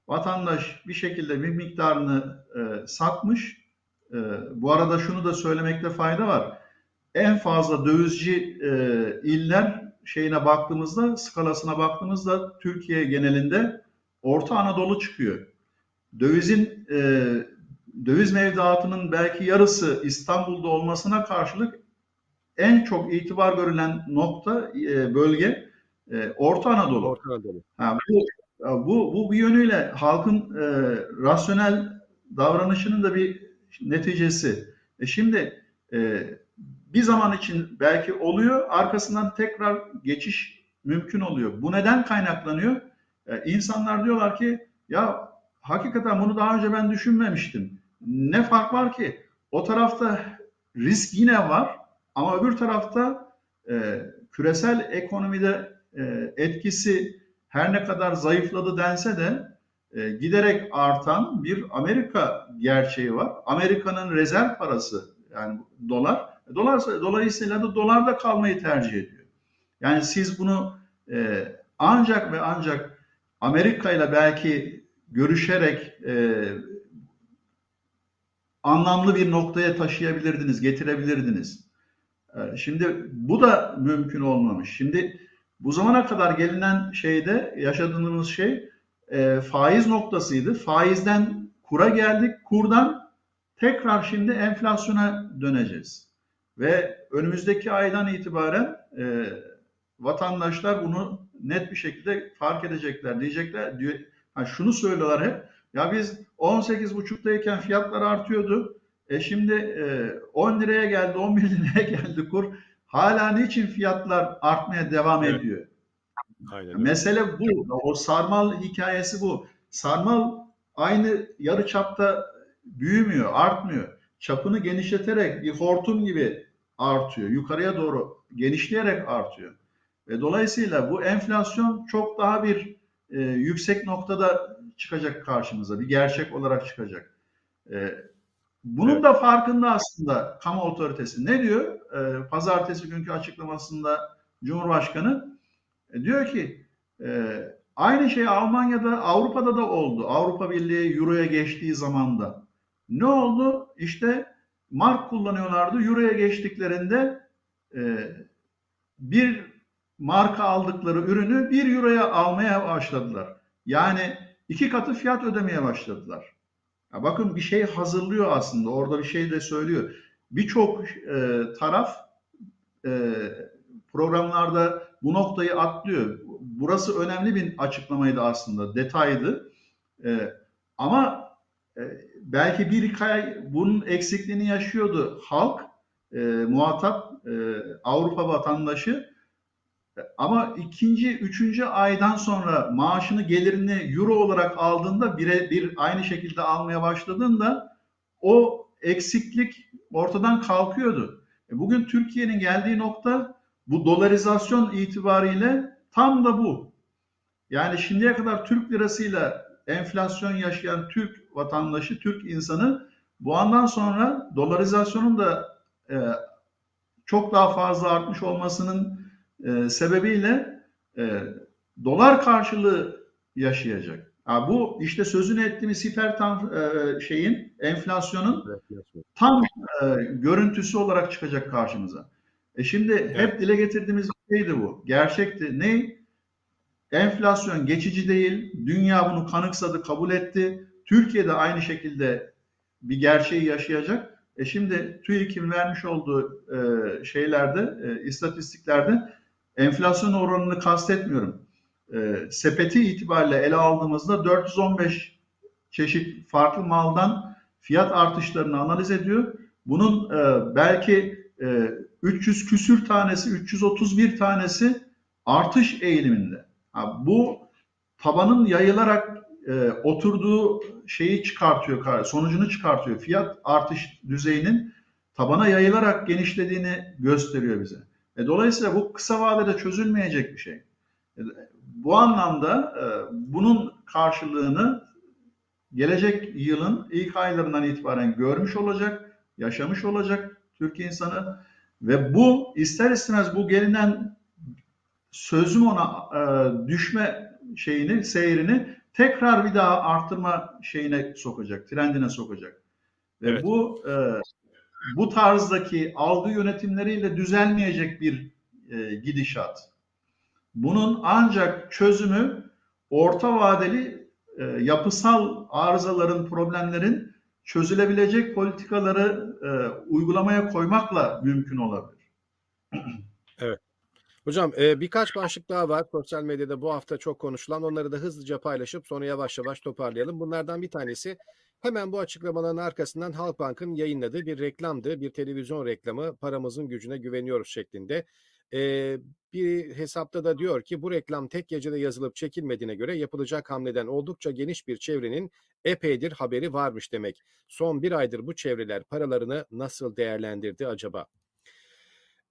Vatandaş bir şekilde bir miktarını e, satmış. E, bu arada şunu da söylemekte fayda var. En fazla dövizci e, iller şeyine baktığımızda, skalasına baktığımızda Türkiye genelinde Orta Anadolu çıkıyor. Dövizin e, döviz mevduatının belki yarısı İstanbul'da olmasına karşılık en çok itibar görülen nokta e, bölge e, Orta Anadolu. Orta Anadolu. Ha, bu, bu bu bir yönüyle halkın e, rasyonel davranışının da bir neticesi. E şimdi e, bir zaman için belki oluyor, arkasından tekrar geçiş mümkün oluyor. Bu neden kaynaklanıyor? Ee, insanlar diyorlar ki ya hakikaten bunu daha önce ben düşünmemiştim. Ne fark var ki? O tarafta risk yine var ama öbür tarafta e, küresel ekonomide e, etkisi her ne kadar zayıfladı dense de e, giderek artan bir Amerika gerçeği var. Amerika'nın rezerv parası yani dolar Dolar, dolayısıyla da dolarda kalmayı tercih ediyor. Yani siz bunu e, ancak ve ancak Amerika ile belki görüşerek e, anlamlı bir noktaya taşıyabilirdiniz, getirebilirdiniz. E, şimdi bu da mümkün olmamış. Şimdi bu zamana kadar gelinen şeyde yaşadığımız şey e, faiz noktasıydı. Faizden kura geldik, kurdan tekrar şimdi enflasyona döneceğiz. Ve önümüzdeki aydan itibaren e, vatandaşlar bunu net bir şekilde fark edecekler. Diyecekler, diyor, ha şunu söylüyorlar hep. Ya biz 18,5'tayken fiyatlar artıyordu. E şimdi e, 10 liraya geldi, 11 liraya geldi kur. hala niçin fiyatlar artmaya devam Evet. ediyor? Aynen. Mesele bu. O sarmal hikayesi bu. Sarmal aynı yarı çapta büyümüyor, artmıyor. Çapını genişleterek bir hortum gibi artıyor. Yukarıya doğru genişleyerek artıyor. Ve dolayısıyla bu enflasyon çok daha bir e, yüksek noktada çıkacak karşımıza. Bir gerçek olarak çıkacak. E, bunun Evet. da farkında aslında kamu otoritesi. Ne diyor? E, pazartesi günkü açıklamasında Cumhurbaşkanı e, diyor ki e, aynı şey Almanya'da, Avrupa'da da oldu. Avrupa Birliği Euro'ya geçtiği zamanda. Ne oldu? İşte mark kullanıyorlardı. Euro'ya geçtiklerinde e, bir marka aldıkları ürünü bir Euro'ya almaya başladılar. Yani iki katı fiyat ödemeye başladılar. Ya bakın bir şey hazırlıyor aslında. Orada bir şey de söylüyor. Birçok e, taraf e, programlarda bu noktayı atlıyor. Burası önemli bir açıklamaydı aslında, detaydı. E, ama belki bir ay bunun eksikliğini yaşıyordu halk, e, muhatap, e, Avrupa vatandaşı. E, Ama ikinci, üçüncü aydan sonra maaşını, gelirini euro olarak aldığında bire bir aynı şekilde almaya başladığında o eksiklik ortadan kalkıyordu. E, Bugün Türkiye'nin geldiği nokta bu dolarizasyon itibariyle tam da bu. Yani şimdiye kadar Türk lirasıyla enflasyon yaşayan Türk vatandaşı, Türk insanı bu andan sonra dolarizasyonun da e, çok daha fazla artmış olmasının e, sebebiyle e, dolar karşılığı yaşayacak. Ha, bu işte sözünü ettiğimiz hiper tam e, şeyin enflasyonun Evet, evet. tam e, görüntüsü olarak çıkacak karşımıza. E şimdi hep Evet. dile getirdiğimiz bir şeydi bu. Gerçekti. Ne? Enflasyon geçici değil. Dünya bunu kanıksadı, kabul etti. Türkiye de aynı şekilde bir gerçeği yaşayacak. E şimdi TÜİK'in vermiş olduğu e, şeylerde, e, istatistiklerde enflasyon oranını kastetmiyorum. E, sepeti itibariyle ele aldığımızda 415 çeşit farklı maldan fiyat artışlarını analiz ediyor. Bunun e, belki e, 300 küsür tanesi, 331 tanesi artış eğiliminde. Ha, bu tabanın yayılarak e, oturduğu şeyi çıkartıyor, sonucunu çıkartıyor. Fiyat artış düzeyinin tabana yayılarak genişlediğini gösteriyor bize. E, dolayısıyla bu kısa vadede çözülmeyecek bir şey. E, bu anlamda e, bunun karşılığını gelecek yılın ilk aylarından itibaren görmüş olacak, yaşamış olacak Türkiye insanı ve bu ister istemez bu gelinen sözüm ona e, düşme şeyini, seyrini tekrar bir daha arttırma şeyine sokacak, trendine sokacak. Ve Evet. bu e, bu tarzdaki algı yönetimleriyle düzelmeyecek bir e, gidişat. Bunun ancak çözümü orta vadeli e, yapısal arızaların, problemlerin çözülebilecek politikaları e, uygulamaya koymakla mümkün olabilir. Hocam e, birkaç başlık daha var sosyal medyada bu hafta çok konuşulan. Onları da hızlıca paylaşıp sonra yavaş yavaş toparlayalım. Bunlardan bir tanesi hemen bu açıklamaların arkasından Halkbank'ın yayınladığı bir reklamdı. Bir televizyon reklamı paramızın gücüne güveniyoruz şeklinde. E, bir hesapta da diyor ki bu reklam tek gecede yazılıp çekilmediğine göre yapılacak hamleden oldukça geniş bir çevrenin epeydir haberi varmış demek. Son bir aydır bu çevreler paralarını nasıl değerlendirdi acaba?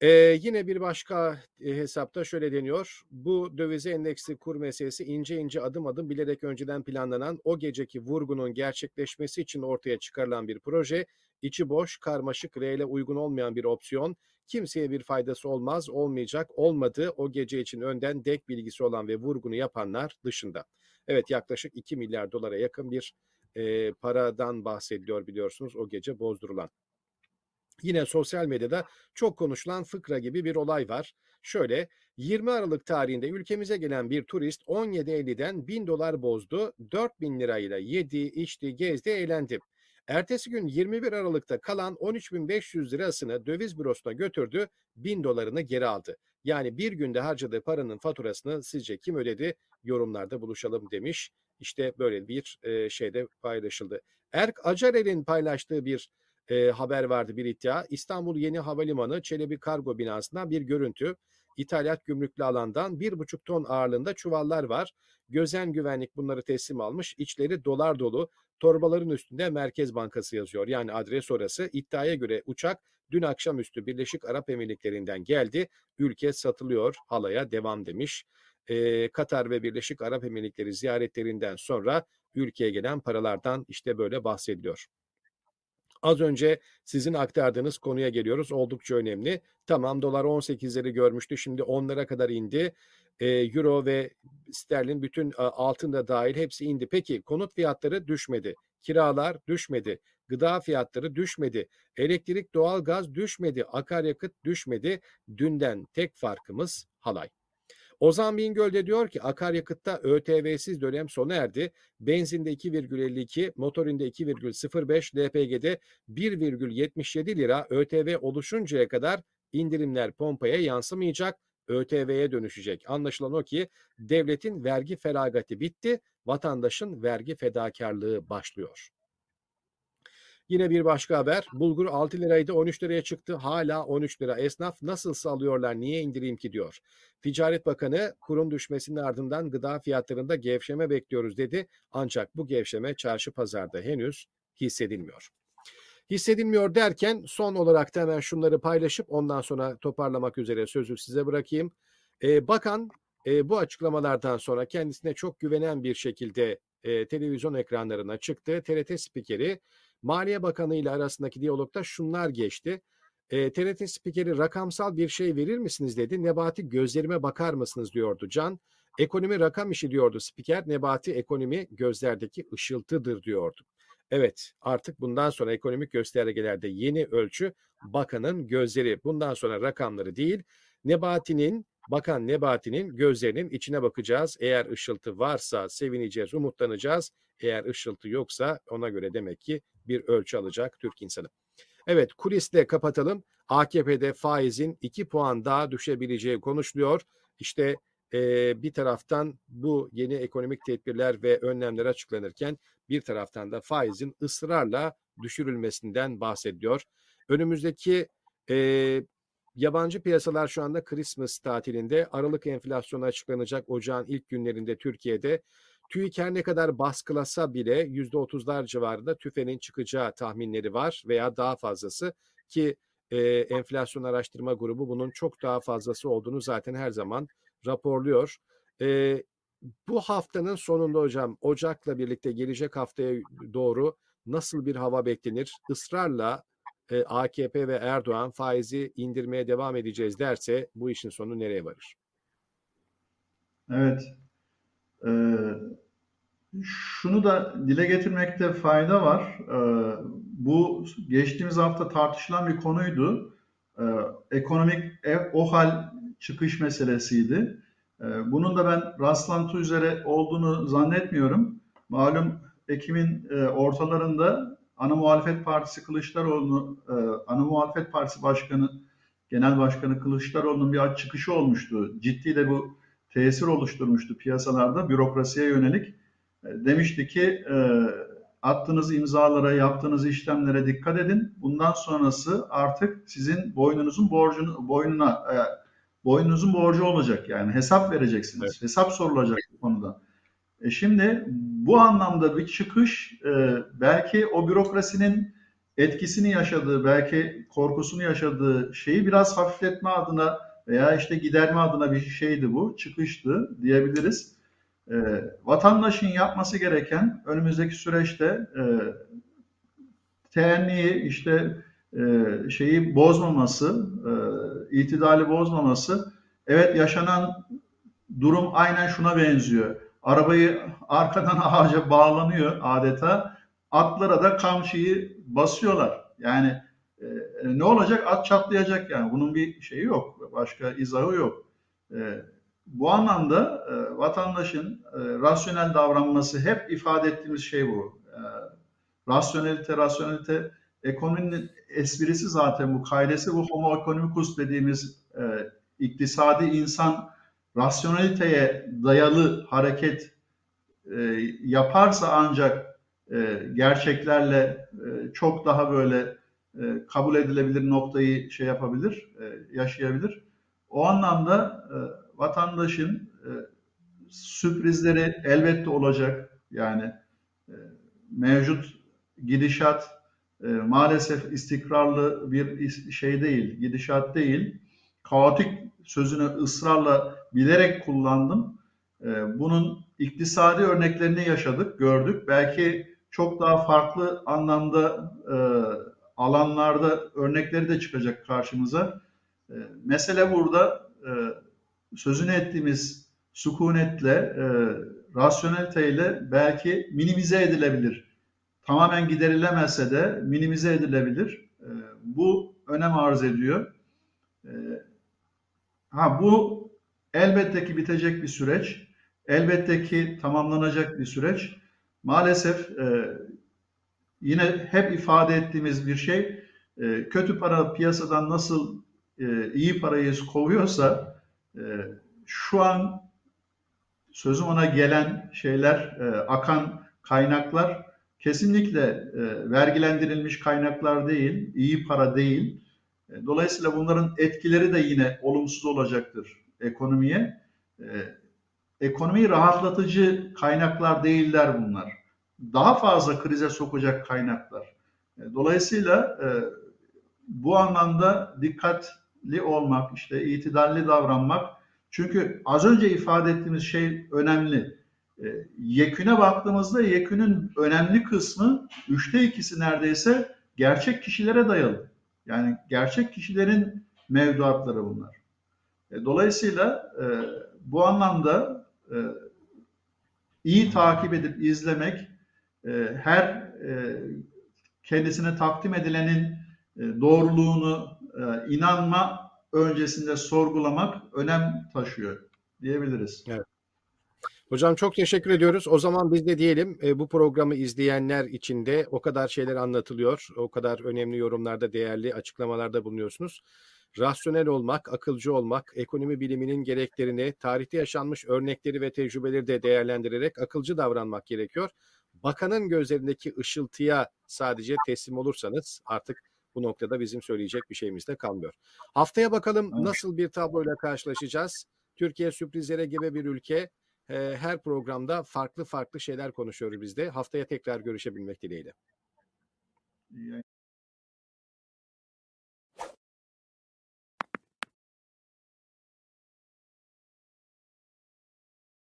Ee, yine bir başka hesapta şöyle deniyor. Bu dövize endeksli kur meselesi ince ince adım adım bilerek önceden planlanan o geceki vurgunun gerçekleşmesi için ortaya çıkarılan bir proje. İçi boş, karmaşık, reyle uygun olmayan bir opsiyon. Kimseye bir faydası olmaz, olmayacak, olmadı o gece için önden dek bilgisi olan ve vurgunu yapanlar dışında. Evet yaklaşık 2 milyar dolara yakın bir e, paradan bahsediliyor biliyorsunuz o gece bozdurulan. Yine sosyal medyada çok konuşulan fıkra gibi bir olay var. Şöyle 20 Aralık tarihinde ülkemize gelen bir turist 17.50'den 1000 dolar bozdu. 4000 lirayla yedi, içti, gezdi, eğlendi. Ertesi gün 21 Aralık'ta kalan 13.500 lirasını döviz bürosuna götürdü, 1000 dolarını geri aldı. Yani bir günde harcadığı paranın faturasını sizce kim ödedi? Yorumlarda buluşalım demiş. İşte böyle bir şeyde paylaşıldı. Erk Acarel'in paylaştığı bir e, haber vardı bir iddia. İstanbul Yeni Havalimanı Çelebi Kargo binasından bir görüntü. İthalat gümrüklü alandan bir buçuk ton ağırlığında çuvallar var. Gözen güvenlik bunları teslim almış. İçleri dolar dolu. Torbaların üstünde Merkez Bankası yazıyor. Yani adres orası. İddiaya göre uçak dün akşamüstü Birleşik Arap Emirlikleri'nden geldi. Ülke satılıyor. Halaya devam demiş. Ee, Katar ve Birleşik Arap Emirlikleri ziyaretlerinden sonra ülkeye gelen paralardan işte böyle bahsediliyor. Az önce sizin aktardığınız konuya geliyoruz. Oldukça önemli. Tamam dolar 18'leri görmüştü. Şimdi 10'lara kadar indi. E, Euro ve sterlin bütün altın da dahil hepsi indi. Peki konut fiyatları düşmedi. Kiralar düşmedi. Gıda fiyatları düşmedi. Elektrik, doğalgaz düşmedi. Akaryakıt düşmedi. Dünden tek farkımız halay. Ozan Bingöl diyor ki akaryakıtta ÖTV'siz dönem sona erdi. Benzinde 2,52, motorinde 2,05, LPG'de 1,77 lira ÖTV oluşuncaya kadar indirimler pompaya yansımayacak, ÖTV'ye dönüşecek. Anlaşılan o ki devletin vergi feragati bitti, vatandaşın vergi fedakarlığı başlıyor. Yine bir başka haber. Bulgur 6 liraydı 13 liraya çıktı. Hala 13 lira. Esnaf nasıl alıyorlar niye indireyim ki diyor. Ticaret Bakanı kurum düşmesinin ardından gıda fiyatlarında gevşeme bekliyoruz dedi. Ancak bu gevşeme çarşı pazarda henüz hissedilmiyor. Hissedilmiyor derken son olarak da hemen şunları paylaşıp ondan sonra toparlamak üzere sözü size bırakayım. Ee, bakan e, bu açıklamalardan sonra kendisine çok güvenen bir şekilde e, televizyon ekranlarına çıktı. TRT spikeri Maliye Bakanı ile arasındaki diyalogda şunlar geçti. E, TRT spikeri rakamsal bir şey verir misiniz dedi. Nebati gözlerime bakar mısınız diyordu Can. Ekonomi rakam işi diyordu spiker. Nebati ekonomi gözlerdeki ışıltıdır diyordu. Evet artık bundan sonra ekonomik göstergelerde yeni ölçü bakanın gözleri. Bundan sonra rakamları değil Nebati'nin Bakan Nebati'nin gözlerinin içine bakacağız. Eğer ışıltı varsa sevineceğiz, umutlanacağız. Eğer ışıltı yoksa ona göre demek ki bir ölçü alacak Türk insanı. Evet kulisle kapatalım. AKP'de faizin 2 puan daha düşebileceği konuşuluyor. İşte e, bir taraftan bu yeni ekonomik tedbirler ve önlemler açıklanırken bir taraftan da faizin ısrarla düşürülmesinden bahsediyor. Önümüzdeki e, yabancı piyasalar şu anda Christmas tatilinde. Aralık enflasyonu açıklanacak ocağın ilk günlerinde Türkiye'de. TÜİK her ne kadar baskılasa bile %30'lar civarında tüfenin çıkacağı tahminleri var veya daha fazlası ki e, enflasyon araştırma grubu bunun çok daha fazlası olduğunu zaten her zaman raporluyor. E, bu haftanın sonunda hocam Ocak'la birlikte gelecek haftaya doğru nasıl bir hava beklenir? Israrla e, AKP ve Erdoğan faizi indirmeye devam edeceğiz derse bu işin sonu nereye varır? Evet. Ee, şunu da dile getirmekte fayda var. Ee, bu geçtiğimiz hafta tartışılan bir konuydu. Ee, ekonomik e, o hal çıkış meselesiydi. Ee, bunun da ben rastlantı üzere olduğunu zannetmiyorum. Malum Ekim'in e, ortalarında Ana Muhalefet Partisi Kılıçdaroğlu, e, Ana Muhalefet Partisi Başkanı, Genel Başkanı Kılıçdaroğlu'nun bir çıkışı olmuştu. Ciddi de bu tesir oluşturmuştu piyasalarda bürokrasiye yönelik. Demişti ki e, attığınız imzalara, yaptığınız işlemlere dikkat edin. Bundan sonrası artık sizin boynunuzun borcunu boynuna e, boynunuzun borcu olacak yani hesap vereceksiniz. Evet. Hesap sorulacak bu konuda. E şimdi bu anlamda bir çıkış e, belki o bürokrasinin etkisini yaşadığı, belki korkusunu yaşadığı şeyi biraz hafifletme adına veya işte giderme adına bir şeydi bu, çıkıştı diyebiliriz. E, vatandaşın yapması gereken önümüzdeki süreçte e, teenniyi işte e, şeyi bozmaması, e, itidali bozmaması. Evet yaşanan durum aynen şuna benziyor Arabayı arkadan ağaca bağlanıyor adeta. Atlara da kamçıyı basıyorlar. Yani e, ne olacak? At çatlayacak yani. Bunun bir şeyi yok. Başka izahı yok. E, bu anlamda e, vatandaşın e, rasyonel davranması hep ifade ettiğimiz şey bu. E, rasyonelite, rasyonelite ekonominin esprisi zaten bu kaidesi bu homo economicus dediğimiz e, iktisadi insan rasyoneliteye dayalı hareket e, yaparsa ancak e, gerçeklerle e, çok daha böyle e, kabul edilebilir noktayı şey yapabilir, e, yaşayabilir. O anlamda e, vatandaşın e, sürprizleri elbette olacak. Yani e, mevcut gidişat e, maalesef istikrarlı bir şey değil, gidişat değil. Kaotik sözünü ısrarla bilerek kullandım. Bunun iktisadi örneklerini yaşadık, gördük. Belki çok daha farklı anlamda alanlarda örnekleri de çıkacak karşımıza. E, mesele burada sözünü ettiğimiz sükunetle, e, rasyoneliteyle belki minimize edilebilir. Tamamen giderilemezse de minimize edilebilir. E, bu önem arz ediyor. E, ha bu elbette ki bitecek bir süreç. Elbette ki tamamlanacak bir süreç. Maalesef e, yine hep ifade ettiğimiz bir şey e, kötü para piyasadan nasıl e, iyi parayı kovuyorsa şu an sözüm ona gelen şeyler, e, akan kaynaklar kesinlikle e, vergilendirilmiş kaynaklar değil, iyi para değil. E, dolayısıyla bunların etkileri de yine olumsuz olacaktır ekonomiye. Ekonomiyi rahatlatıcı kaynaklar değiller bunlar. Daha fazla krize sokacak kaynaklar. Dolayısıyla bu anlamda dikkatli olmak, işte itidalli davranmak. Çünkü az önce ifade ettiğimiz şey önemli. E, yeküne baktığımızda yekünün önemli kısmı üçte ikisi neredeyse gerçek kişilere dayalı. Yani gerçek kişilerin mevduatları bunlar. E, dolayısıyla e, bu anlamda e, iyi takip edip izlemek, e, her e, kendisine takdim edilenin e, doğruluğunu e, inanma öncesinde sorgulamak önem taşıyor diyebiliriz. Evet. Hocam çok teşekkür ediyoruz. O zaman biz de diyelim e, bu programı izleyenler için de o kadar şeyler anlatılıyor. O kadar önemli yorumlarda, değerli açıklamalarda bulunuyorsunuz. Rasyonel olmak, akılcı olmak, ekonomi biliminin gereklerini, tarihte yaşanmış örnekleri ve tecrübeleri de değerlendirerek akılcı davranmak gerekiyor. Bakanın gözlerindeki ışıltıya sadece teslim olursanız artık bu noktada bizim söyleyecek bir şeyimiz de kalmıyor. Haftaya bakalım nasıl bir tabloyla karşılaşacağız. Türkiye sürprizlere gebe bir ülke. Ee, Her programda farklı farklı şeyler konuşuyoruz biz de. Haftaya tekrar görüşebilmek dileğiyle.